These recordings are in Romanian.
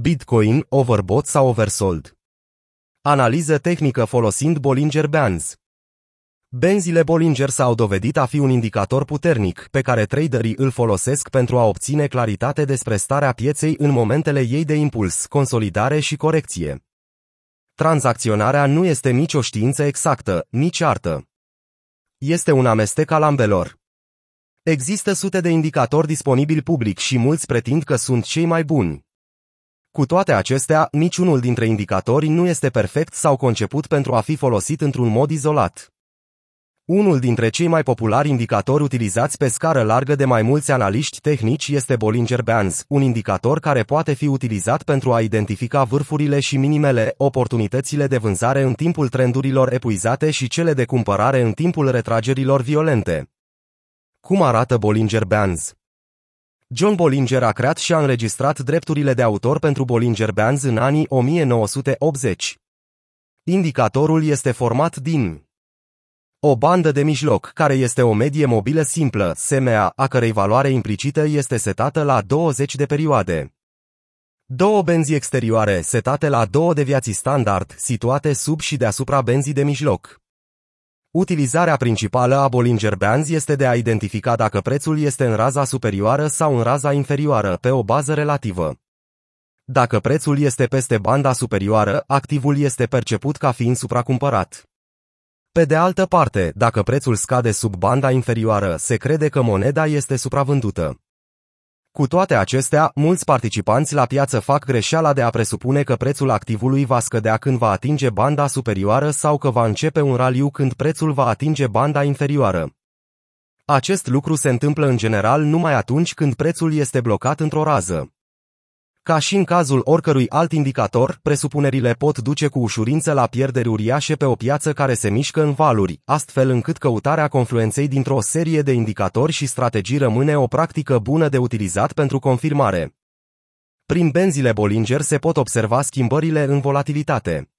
Bitcoin, overbought sau oversold. Analiză tehnică folosind Bollinger Bands. Benzile Bollinger s-au dovedit a fi un indicator puternic pe care traderii îl folosesc pentru a obține claritate despre starea pieței în momentele ei de impuls, consolidare și corecție. Tranzacționarea nu este nici o știință exactă, nici artă. Este un amestec al ambelor. Există sute de indicatori disponibili public și mulți pretind că sunt cei mai buni. Cu toate acestea, niciunul dintre indicatori nu este perfect sau conceput pentru a fi folosit într-un mod izolat. Unul dintre cei mai populari indicatori utilizați pe scară largă de mai mulți analiști tehnici este Bollinger Bands, un indicator care poate fi utilizat pentru a identifica vârfurile și minimele, oportunitățile de vânzare în timpul trendurilor epuizate și cele de cumpărare în timpul retragerilor violente. Cum arată Bollinger Bands? John Bollinger a creat și a înregistrat drepturile de autor pentru Bollinger Bands în anii 1980. Indicatorul este format din o bandă de mijloc, care este o medie mobilă simplă, SMA, a cărei valoare implicită este setată la 20 de perioade. Două benzi exterioare, setate la două deviații standard, situate sub și deasupra benzii de mijloc. Utilizarea principală a Bollinger Bands este de a identifica dacă prețul este în raza superioară sau în raza inferioară, pe o bază relativă. Dacă prețul este peste banda superioară, activul este perceput ca fiind supracumpărat. Pe de altă parte, dacă prețul scade sub banda inferioară, se crede că moneda este supravândută. Cu toate acestea, mulți participanți la piață fac greșeala de a presupune că prețul activului va scădea când va atinge banda superioară sau că va începe un raliu când prețul va atinge banda inferioară. Acest lucru se întâmplă în general numai atunci când prețul este blocat într-o rază. Ca și în cazul oricărui alt indicator, presupunerile pot duce cu ușurință la pierderi uriașe pe o piață care se mișcă în valuri, astfel încât căutarea confluenței dintr-o serie de indicatori și strategii rămâne o practică bună de utilizat pentru confirmare. Prin benzile Bollinger se pot observa schimbările în volatilitate.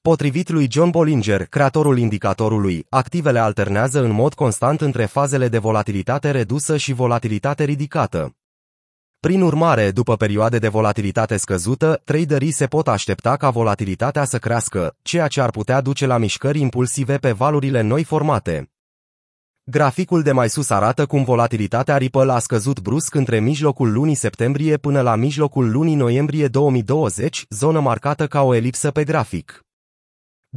Potrivit lui John Bollinger, creatorul indicatorului, activele alternează în mod constant între fazele de volatilitate redusă și volatilitate ridicată. Prin urmare, după perioade de volatilitate scăzută, traderii se pot aștepta ca volatilitatea să crească, ceea ce ar putea duce la mișcări impulsive pe valurile noi formate. Graficul de mai sus arată cum volatilitatea Ripple a scăzut brusc între mijlocul lunii septembrie până la mijlocul lunii noiembrie 2020, zonă marcată ca o elipsă pe grafic.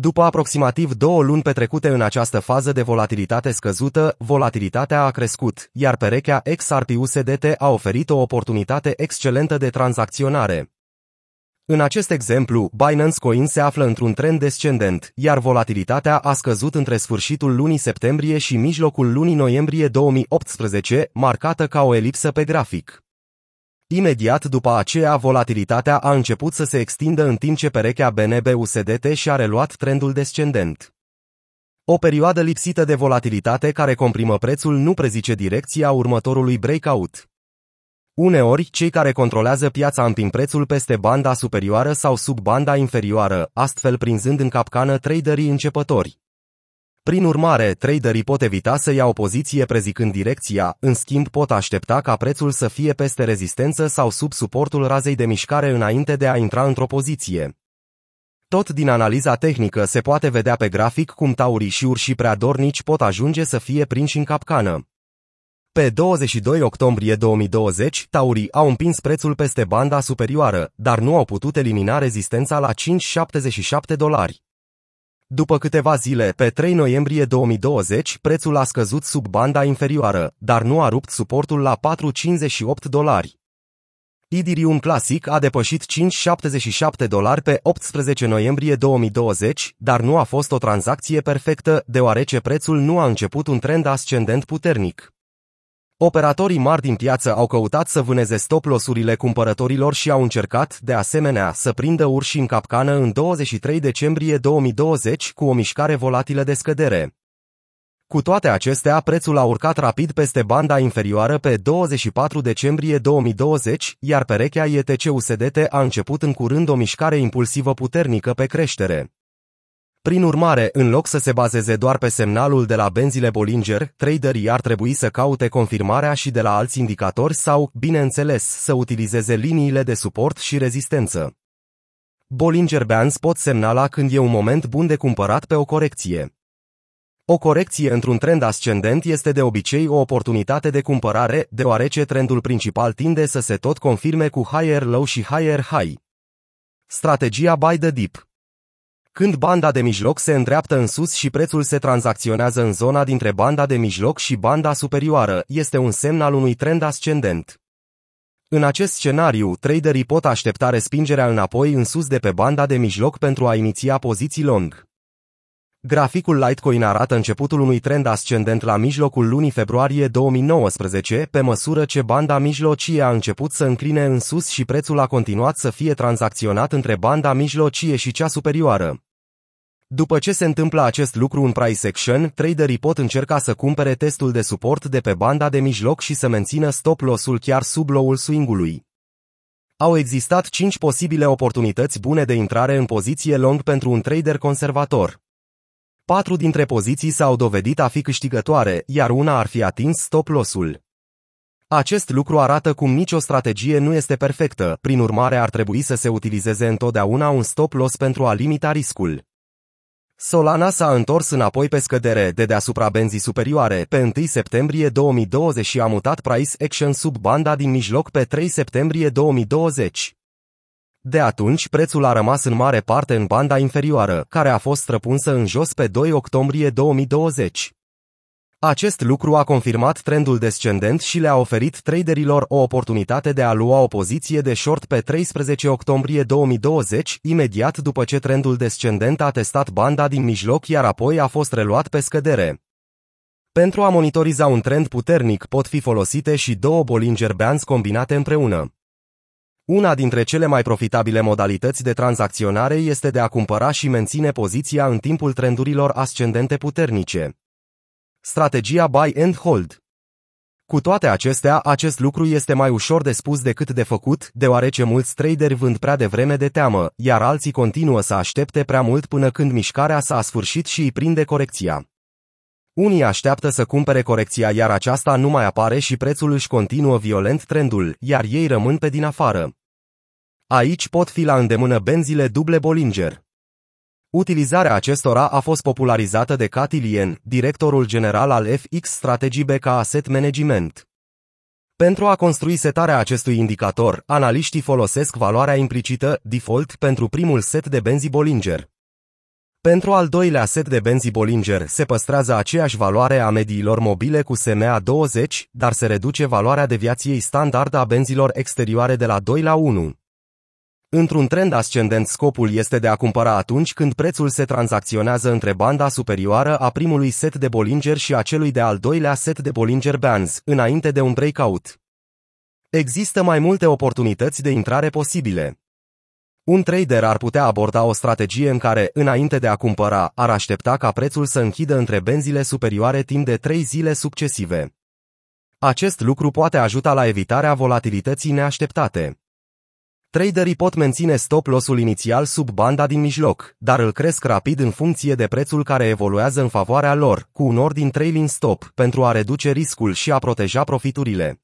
După aproximativ două luni petrecute în această fază de volatilitate scăzută, volatilitatea a crescut, iar perechea XRP-USDT a oferit o oportunitate excelentă de tranzacționare. În acest exemplu, Binance Coin se află într-un trend descendent, iar volatilitatea a scăzut între sfârșitul lunii septembrie și mijlocul lunii noiembrie 2018, marcată ca o elipsă pe grafic. Imediat după aceea, volatilitatea a început să se extindă în timp ce perechea BNB-USDT și-a reluat trendul descendent. O perioadă lipsită de volatilitate care comprimă prețul nu prezice direcția următorului breakout. Uneori, cei care controlează piața împing prețul peste banda superioară sau sub banda inferioară, astfel prinzând în capcană traderii începători. Prin urmare, traderii pot evita să ia o poziție prezicând direcția, în schimb pot aștepta ca prețul să fie peste rezistență sau sub suportul razei de mișcare înainte de a intra într-o poziție. Tot din analiza tehnică se poate vedea pe grafic cum taurii și urșii prea dornici pot ajunge să fie prinși în capcană. Pe 22 octombrie 2020, taurii au împins prețul peste banda superioară, dar nu au putut elimina rezistența la 5,77 dolari. După câteva zile, pe 3 noiembrie 2020, prețul a scăzut sub banda inferioară, dar nu a rupt suportul la 4,58 dolari. Idirium Classic a depășit 5,77 dolari pe 18 noiembrie 2020, dar nu a fost o tranzacție perfectă, deoarece prețul nu a început un trend ascendent puternic. Operatorii mari din piață au căutat să vâneze stop-losurile cumpărătorilor și au încercat, de asemenea, să prindă urși în capcană în 23 decembrie 2020 cu o mișcare volatilă de scădere. Cu toate acestea, prețul a urcat rapid peste banda inferioară pe 24 decembrie 2020, iar perechea ETC-USDT a început în curând o mișcare impulsivă puternică pe creștere. Prin urmare, în loc să se bazeze doar pe semnalul de la benzile Bollinger, traderii ar trebui să caute confirmarea și de la alți indicatori sau, bineînțeles, să utilizeze liniile de suport și rezistență. Bollinger Bands pot semnala când e un moment bun de cumpărat pe o corecție. O corecție într-un trend ascendent este de obicei o oportunitate de cumpărare, deoarece trendul principal tinde să se tot confirme cu higher low și higher high. Strategia buy the dip când banda de mijloc se îndreaptă în sus și prețul se tranzacționează în zona dintre banda de mijloc și banda superioară, este un semn al unui trend ascendent. În acest scenariu, traderii pot aștepta respingerea înapoi în sus de pe banda de mijloc pentru a iniția poziții long. Graficul Litecoin arată începutul unui trend ascendent la mijlocul lunii februarie 2019, pe măsură ce banda mijlocie a început să încline în sus și prețul a continuat să fie tranzacționat între banda mijlocie și cea superioară. După ce se întâmplă acest lucru în price action, traderii pot încerca să cumpere testul de suport de pe banda de mijloc și să mențină stop loss-ul chiar sub low-ul swing-ului. Au existat 5 posibile oportunități bune de intrare în poziție long pentru un trader conservator. Patru dintre poziții s-au dovedit a fi câștigătoare, iar una ar fi atins stop loss-ul. Acest lucru arată cum nicio strategie nu este perfectă, prin urmare ar trebui să se utilizeze întotdeauna un stop loss pentru a limita riscul. Solana s-a întors înapoi pe scădere de deasupra benzii superioare pe 1 septembrie 2020 și a mutat price action sub banda din mijloc pe 3 septembrie 2020. De atunci, prețul a rămas în mare parte în banda inferioară, care a fost străpunsă în jos pe 2 octombrie 2020. Acest lucru a confirmat trendul descendent și le-a oferit traderilor o oportunitate de a lua o poziție de short pe 13 octombrie 2020, imediat după ce trendul descendent a testat banda din mijloc iar apoi a fost reluat pe scădere. Pentru a monitoriza un trend puternic pot fi folosite și două Bollinger Bands combinate împreună. Una dintre cele mai profitabile modalități de tranzacționare este de a cumpăra și menține poziția în timpul trendurilor ascendente puternice. Strategia buy and hold. Cu toate acestea, acest lucru este mai ușor de spus decât de făcut, deoarece mulți traderi vând prea devreme de teamă, iar alții continuă să aștepte prea mult până când mișcarea s-a sfârșit și îi prinde corecția. Unii așteaptă să cumpere corecția, iar aceasta nu mai apare și prețul își continuă violent trendul, iar ei rămân pe din afară. Aici pot fi la îndemână benzile duble Bollinger. Utilizarea acestora a fost popularizată de Cathy Lien, directorul general al FX Strategy BK Asset Management. Pentru a construi setarea acestui indicator, analiștii folosesc valoarea implicită, default, pentru primul set de benzi Bollinger. Pentru al doilea set de benzi Bollinger se păstrează aceeași valoare a mediilor mobile cu SMA 20, dar se reduce valoarea deviației standard a benzilor exterioare de la 2 la 1. Într-un trend ascendent scopul este de a cumpăra atunci când prețul se tranzacționează între banda superioară a primului set de Bollinger și a celui de al doilea set de Bollinger Bands, înainte de un breakout. Există mai multe oportunități de intrare posibile. Un trader ar putea aborda o strategie în care, înainte de a cumpăra, ar aștepta ca prețul să închidă între benzile superioare timp de 3 zile succesive. Acest lucru poate ajuta la evitarea volatilității neașteptate. Traderii pot menține stop loss-ul inițial sub banda din mijloc, dar îl cresc rapid în funcție de prețul care evoluează în favoarea lor, cu un ordin trailing stop, pentru a reduce riscul și a proteja profiturile.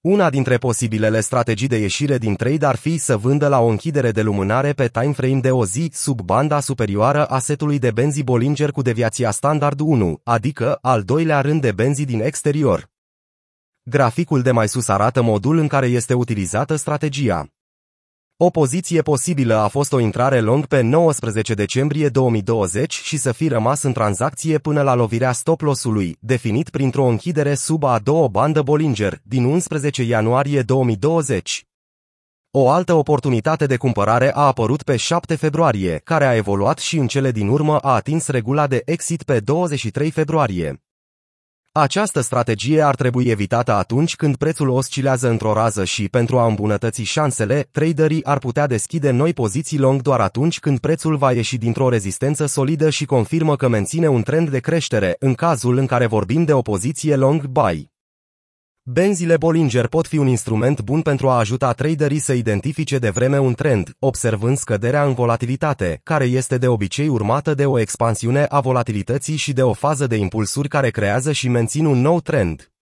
Una dintre posibilele strategii de ieșire din trade ar fi să vândă la o închidere de lumânare pe timeframe de o zi sub banda superioară a setului de benzi Bollinger cu deviația standard 1, adică al doilea rând de benzi din exterior. Graficul de mai sus arată modul în care este utilizată strategia. O poziție posibilă a fost o intrare long pe 19 decembrie 2020 și să fi rămas în tranzacție până la lovirea stop loss-ului, definit printr-o închidere sub a doua bandă Bollinger, din 11 ianuarie 2020. O altă oportunitate de cumpărare a apărut pe 7 februarie, care a evoluat și în cele din urmă a atins regula de exit pe 23 februarie. Această strategie ar trebui evitată atunci când prețul oscilează într-o rază și, pentru a îmbunătăți șansele, traderii ar putea deschide noi poziții long doar atunci când prețul va ieși dintr-o rezistență solidă și confirmă că menține un trend de creștere, în cazul în care vorbim de o poziție long buy. Benzile Bollinger pot fi un instrument bun pentru a ajuta traderii să identifice de vreme un trend, observând scăderea în volatilitate, care este de obicei urmată de o expansiune a volatilității și de o fază de impulsuri care creează și mențin un nou trend.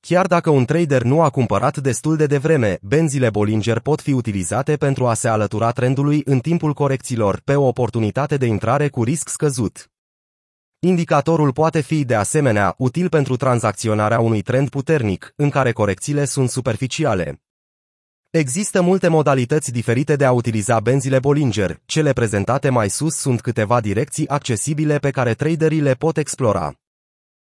Chiar dacă un trader nu a cumpărat destul de devreme, benzile Bollinger pot fi utilizate pentru a se alătura trendului în timpul corecțiilor pe o oportunitate de intrare cu risc scăzut. Indicatorul poate fi, de asemenea, util pentru tranzacționarea unui trend puternic, în care corecțiile sunt superficiale. Există multe modalități diferite de a utiliza benzile Bollinger, cele prezentate mai sus sunt câteva direcții accesibile pe care traderii le pot explora.